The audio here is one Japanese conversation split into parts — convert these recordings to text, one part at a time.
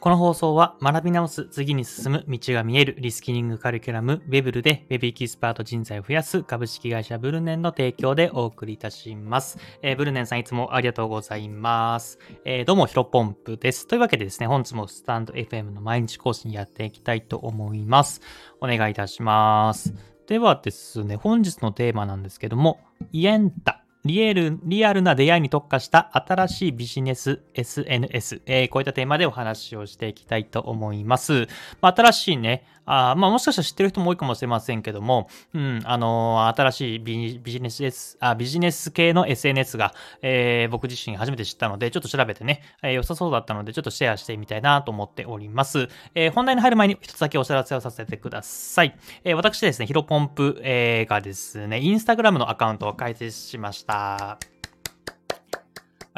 この放送は学び直す次に進む道が見えるリスキリングカリキュラム Web で Web エキスパート人材を増やす株式会社ブルネンの提供でお送りいたします。えー、ブルネンさんいつもありがとうございます。えー、どうもヒロポンプです。というわけでですね、本日もスタンド FM の毎日更新やっていきたいと思います。お願いいたします。ではですね、本日のテーマなんですけども、 Yenta リアル、リアルな出会いに特化した新しいビジネス SNS、えー、こういったテーマでお話をしていきたいと思います。まあ、新しいね、あまあ、もしかしたら知ってる人も多いかもしれませんけども、うん、あのー、新しいビジネス S、あ、ビジネス系の SNS が、えー、僕自身初めて知ったので、ちょっと調べてね、えー、良さそうだったので、ちょっとシェアしてみたいなと思っております。えー、本題に入る前に一つだけお知らせをさせてください。えー、私ですね、ヒロポンプ、えー、がですね、インスタグラムのアカウントを開設しました。あ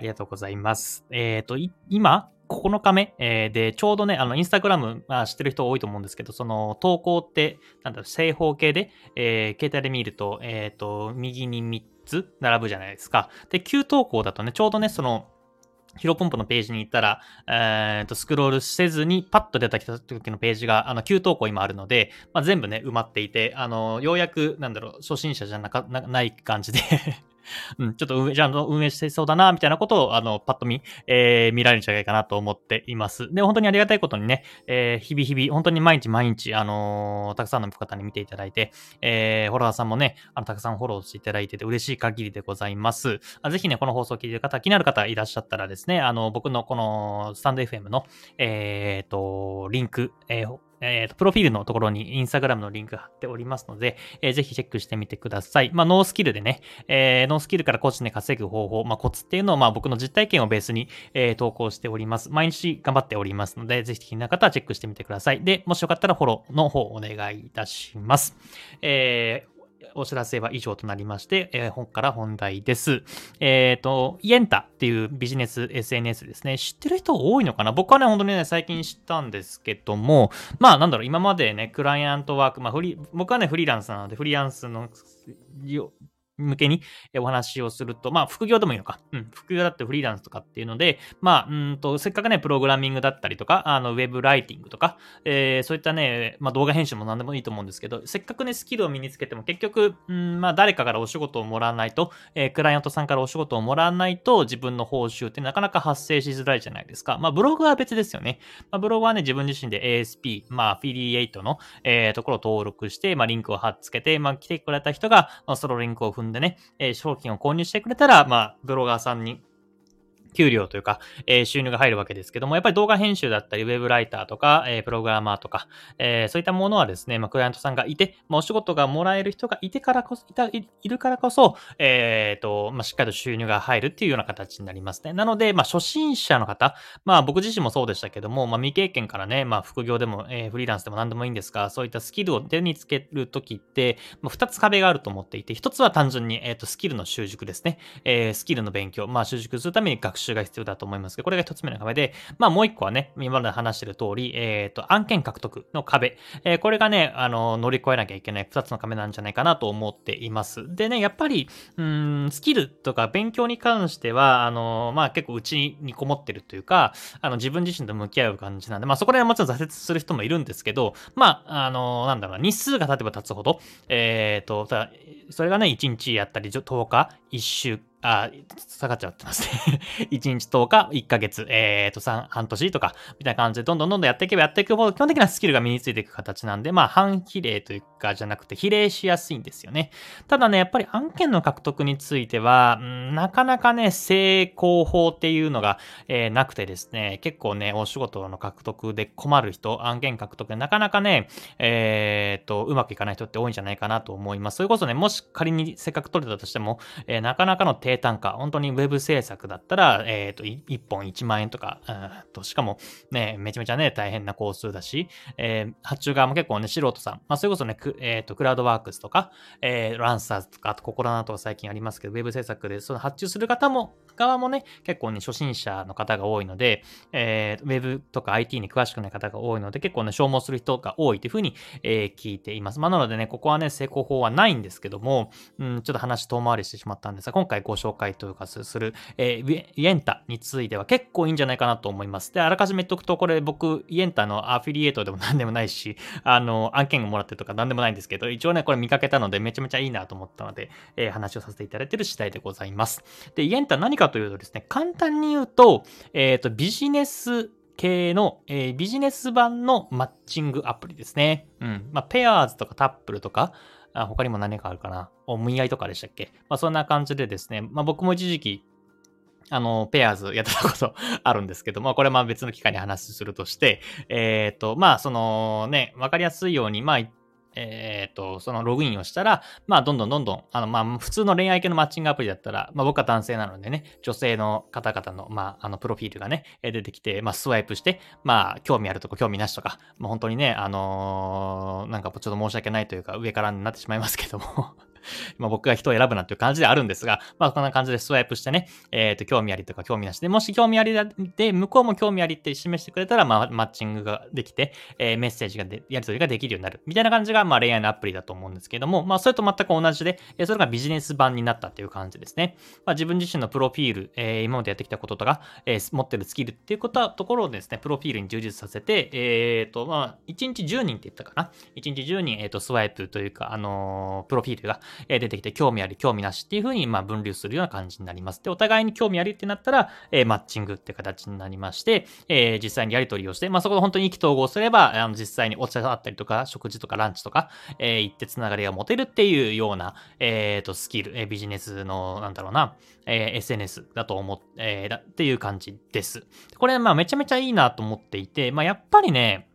りがとうございます。えっ、ー、と、今、9日目、えー、で、ちょうどね、あの、インスタグラム、まあ、知ってる人多いと思うんですけど、その、投稿って、なんだろう、正方形で、えー、携帯で見ると、えっ、と、右に3つ並ぶじゃないですか。で、旧投稿だとね、ちょうどね、その、ヒロポンプのページに行ったら、えー、とスクロールせずにパッと出てきた時のページが、あの、旧投稿今あるので、まあ、全部ね、埋まっていて、あの、ようやく、なんだろう、初心者じゃなかなない感じでうん、ちょっと運営、ちゃんと運営してそうだな、みたいなことを、あの、パッと見、えー、見られるんじゃないかなと思っています。で、本当にありがたいことにね、えー、日々日々、本当に毎日毎日、あのー、たくさんの方に見ていただいて、えー、フォロワーさんもね、あの、たくさんフォローしていただいてて嬉しい限りでございます。あぜひね、この放送を聞いてる方、気になる方いらっしゃったらですね、あの、僕のこの、スタンド FM の、えっ、ー、と、リンク、えーえっ、ー、と、プロフィールのところにインスタグラムのリンク貼っておりますので、えー、ぜひチェックしてみてください。まあ、ノースキルでね、えー、ノースキルから個人で稼ぐ方法、まあ、コツっていうのを、まあ、僕の実体験をベースに、えー、投稿しております。毎日頑張っておりますので、ぜひ気になる方はチェックしてみてください。で、もしよかったらフォローの方お願いいたします。え、お知らせは以上となりまして、えー、本から本題です。えっ、ー、と、イエンタっていうビジネス SNS ですね。知ってる人多いのかな？僕はね、本当にね、最近知ったんですけども、まあ、なんだろう、今までね、クライアントワーク、まあ、フリ僕はね、フリーランスなので、フリーランスの向けにお話をすると、まあ、副業でもいいのか。うん、副業だってフリーランスとかっていうので、まあ、うんと、せっかくね、プログラミングだったりとか、あの、ウェブライティングとか、えー、そういったね、まあ、動画編集も何でもいいと思うんですけど、せっかくね、スキルを身につけても、結局、うん、まあ、誰かからお仕事をもらわないと、えー、クライアントさんからお仕事をもらわないと、自分の報酬ってなかなか発生しづらいじゃないですか。まあ、ブログは別ですよね。まあ、ブログはね、自分自身で ASP、まあ、アフィリエイトの、えー、ところを登録して、まあ、リンクを貼っつけて、まあ、来てくれた人が、まあ、そのリンクを踏んでね、えー、商品を購入してくれたら、まあ、ブロガーさんに給料というか、えー、収入が入るわけですけども、やっぱり動画編集だったり、ウェブライターとか、えー、プログラマーとか、えー、そういったものはですね、まあ、クライアントさんがいて、まあ、お仕事がもらえる人がいてからこそ、いた、いるからこそ、えっ、と、まあ、しっかりと収入が入るっていうような形になりますね。なので、まあ、初心者の方、まあ、僕自身もそうでしたけども、まあ、未経験からね、まあ、副業でも、えー、フリーランスでも何でもいいんですが、そういったスキルを手につけるときって、まあ、二つ壁があると思っていて、一つは単純に、えっ、と、スキルの習熟ですね。えー、スキルの勉強、まあ、習熟するために学習習が必要だと思います。けど、これが一つ目の壁で、まあもう一個はね、今まで話してる通り、えっ、ー、と、案件獲得の壁。えー、これがね、あの、乗り越えなきゃいけない二つの壁なんじゃないかなと思っています。でね、やっぱり、うん、スキルとか勉強に関しては、あの、まあ結構うちにこもってるというか、あの、自分自身と向き合う感じなんで、まあそこでもちろん挫折する人もいるんですけど、まあ、あの、なんだろう日数が経てば経つほど、えっ、ー、と、それがね、1日やったり、10日、1週あ、下がっちゃってますね 1日10日、1ヶ月、えっ、ー、と、3、半年とか、みたいな感じで、どんどんどんどんやっていけばやっていくほど、基本的なスキルが身についていく形なんで、まあ、反比例というか、じゃなくて、比例しやすいんですよね。ただね、やっぱり案件の獲得については、なかなかね、成功法っていうのが、えー、なくてですね、結構ね、お仕事の獲得で困る人、案件獲得でなかなかね、えっ、ー、と、うまくいかない人って多いんじゃないかなと思います。それこそね、もし仮にせっかく取れたとしても、え、なかなかの低単価、本当に Web 制作だったら、えっ、ー、と、1本1万円とか、うんと、しかもね、めちゃめちゃね、大変な工数だし、えー、発注側も結構ね、素人さん、まあ、それこそね、えっ、ー、と、クラウドワークスとか、えー、ランサーズとか、あと、ココラナとか最近ありますけど、Web 制作でその発注する方も、側もね、結構ね、初心者の方が多いので、えー、Web とか IT に詳しくない方が多いので、結構ね、消耗する人が多いというふうに、えー、聞いています。まあ、なのでね、ここはね、成功法はないんですけども、うん、ちょっと話遠回りしてしまったんですが、今回ご紹介というかする、えー、イエンタについては結構いいんじゃないかなと思います。で、あらかじめ言っとくと、これ僕、イエンタのアフィリエイトでも何でもないし、あの、案件をもらってるとか何でもないんですけど、一応ね、これ見かけたのでめちゃめちゃいいなと思ったので、えー、話をさせていただいている次第でございます。で、イエンタ何かというとですね、簡単に言うと、えっ、ー、と、ビジネス系の、えー、ビジネス版のマッチングアプリですね。うん。まあ、ペアーズとかタップルとか、あ他にも何かあるかな？お見合いとかでしたっけ？まあ、そんな感じでですね、まあ、僕も一時期、あの、ペアーズやってたこと あるんですけども、これまあ別の機会に話するとして、えっ、ー、と、まあそのね、わかりやすいように、まあえっ、と、そのログインをしたら、まあ、どんどんどんどん、あの、まあ、普通の恋愛系のマッチングアプリだったら、まあ、僕は男性なのでね、女性の方々の、まあ、あの、プロフィールがね、出てきて、まあ、スワイプして、まあ、興味あるとか興味なしとか、まあ、本当にね、あのー、なんかちょっと申し訳ないというか、上からになってしまいますけども。まあ僕が人を選ぶなんていう感じであるんですが、まあこんな感じでスワイプしてね、えっ、ー、と、興味ありとか興味なしで、もし興味ありで、向こうも興味ありって示してくれたら、まあマッチングができて、えー、メッセージがで、やり取りができるようになる。みたいな感じが、まあ恋愛のアプリだと思うんですけども、まあそれと全く同じで、え、それがビジネス版になったっていう感じですね。まあ自分自身のプロフィール、えー、今までやってきたこととか、え、持ってるスキルっていうことはところをですね、プロフィールに充実させて、えっ、と、まあ、1日10人って言ったかな。1日10人、えっ、と、スワイプというか、あの、プロフィールがえ出てきて、興味あり、興味なしっていう風に、まあ、分類するような感じになります。で、お互いに興味ありってなったら、え、マッチングって形になりまして、え、実際にやり取りをして、まあ、そこで本当に意気投合すれば、あの、実際にお茶だったりとか、食事とかランチとか、え、行ってつながりが持てるっていうような、えっ、と、スキル、え、ビジネスの、なんだろうな、え、SNS だと思っ、え、だっていう感じです。これ、まあ、めちゃめちゃいいなと思っていて、まあ、やっぱりね、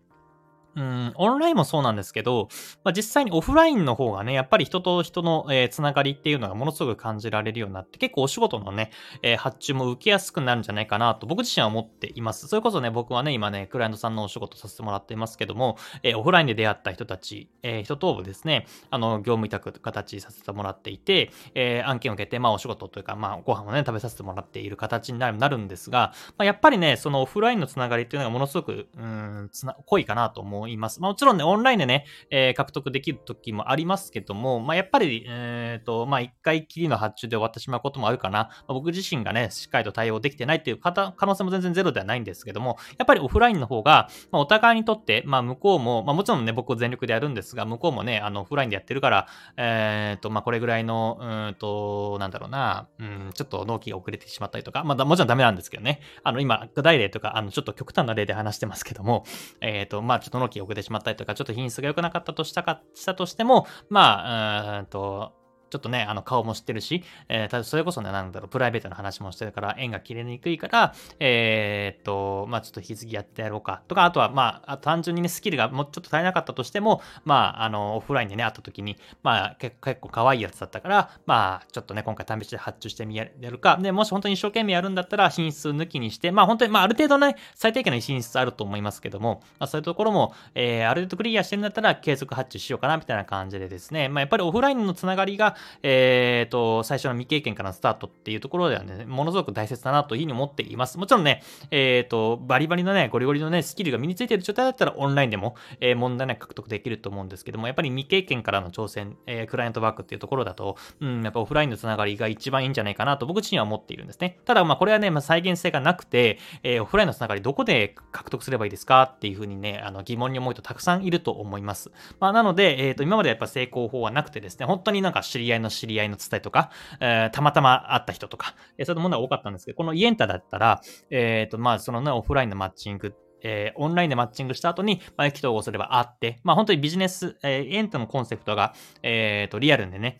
うん、オンラインもそうなんですけど、まあ、実際にオフラインの方がね、やっぱり人と人の、えー、つながりっていうのがものすごく感じられるようになって、結構お仕事のね、えー、発注も受けやすくなるんじゃないかなと僕自身は思っています。それこそね、僕はね、今ね、クライアントさんのお仕事させてもらっていますけども、えー、オフラインで出会った人たち、えー、人とですね、あの、業務委託形させてもらっていて、えー、案件を受けて、まあお仕事というか、まあご飯をね、食べさせてもらっている形になるなるんですが、まあ、やっぱりね、そのオフラインのつながりっていうのがものすごく、うん、つな、濃いかなと思ういます。まあもちろんね、オンラインでね、えー、獲得できる時もありますけども、まあ、やっぱり、えっ、ー、と、まあ、一回きりの発注で終わってしまうこともあるかな。まあ、僕自身がね、しっかりと対応できてないっていう方可能性も全然ゼロではないんですけども、やっぱりオフラインの方が、まあ、お互いにとって、まあ、向こうも、まあ、もちろんね、僕全力でやるんですが、向こうもね、あの、オフラインでやってるから、えっ、ー、と、まあ、これぐらいの、うんと、なんだろうな、うん、ちょっと納期が遅れてしまったりとか、まあ、もちろんダメなんですけどね。あの、今、具体例とか、あの、ちょっと極端な例で話してますけども、えっ、ー、と、まあ、ちょっと納期が遅れてしまったりとか、ちょっと品質が良くなかったとしたか、したとしても、まあ、うんと、ちょっとね、あの顔も知ってるし、えー、それこそね、なんだろう、プライベートな話もしてるから、縁が切れにくいから、えー、っと、まあちょっと引き継ぎやってやろうか。とか、あとは、まあ、単純にね、スキルがもうちょっと足りなかったとしても、まあ、あの、オフラインでね、会った時に、まあ、結構可愛いやつだったから、まあ、ちょっとね、今回試しで発注してみやるか。で、もし本当に一生懸命やるんだったら、品質抜きにして、まあ本当に、まあある程度ね、最低限の品質あると思いますけども、まあそういうところも、えー、ある程度クリアしてるんだったら、継続発注しようかな、みたいな感じでですね、まあやっぱりオフラインのつながりが、えっ、と、最初の未経験からのスタートっていうところではね、ものすごく大切だなというふうに思っています。もちろんね、えっ、ー、と、バリバリのね、ゴリゴリのね、スキルが身についている状態だったらオンラインでも、えー、問題なく獲得できると思うんですけども、やっぱり未経験からの挑戦、えー、クライアントワークっていうところだと、うん、やっぱオフラインのつながりが一番いいんじゃないかなと僕自身は思っているんですね。ただ、まあこれはね、まあ、再現性がなくて、えー、オフラインのつながりどこで獲得すればいいですかっていうふうにね、あの疑問に思う人たくさんいると思います。まあなので、えっ、ー、と、今までやっぱ成功法はなくてですね、本当になんか知りり合いの知り合いの伝えとか、えー、たまたま会った人とか、えー、そういうものが多かったんですけど、このイエンタだったら、えっ、ー、と、まあ、そのね、オフラインのマッチングえー、オンラインでマッチングした後に、まあ、意気投合すればあって、まあ、本当にビジネス、えー、エンタのコンセプトが、えっ、ー、と、リアルでね、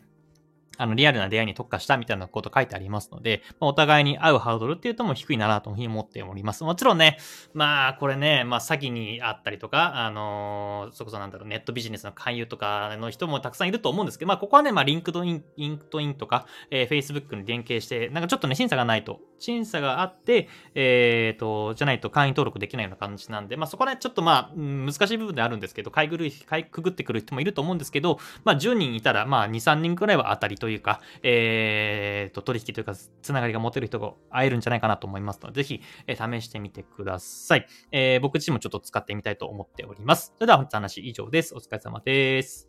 あの、リアルな出会いに特化したみたいなこと書いてありますので、まあ、お互いに合うハードルっていうとも低いなというふうに思っております。もちろんね、まあ、これね、まあ、詐欺にあったりとか、あのー、そこそなんだろう、ネットビジネスの勧誘とかの人もたくさんいると思うんですけど、まあ、ここはね、まあ、 LinkedIn、LinkedIn とか、えー、Facebook に連携して、なんかちょっとね、審査がないと、審査があって、えっ、ー、と、じゃないと会員登録できないような感じなんで、まあ、そこはね、ちょっとまあ、難しい部分であるんですけど、かいぐるい、かいくぐってくる人もいると思うんですけど、まあ、10人いたら、まあ、2、3人くらいは当たりとというか、えー、と、取引というか、つながりが持てる人が会えるんじゃないかなと思いますので、ぜひ、え、試してみてください。えー、僕自身もちょっと使ってみたいと思っております。それでは本日の話以上です。お疲れ様です。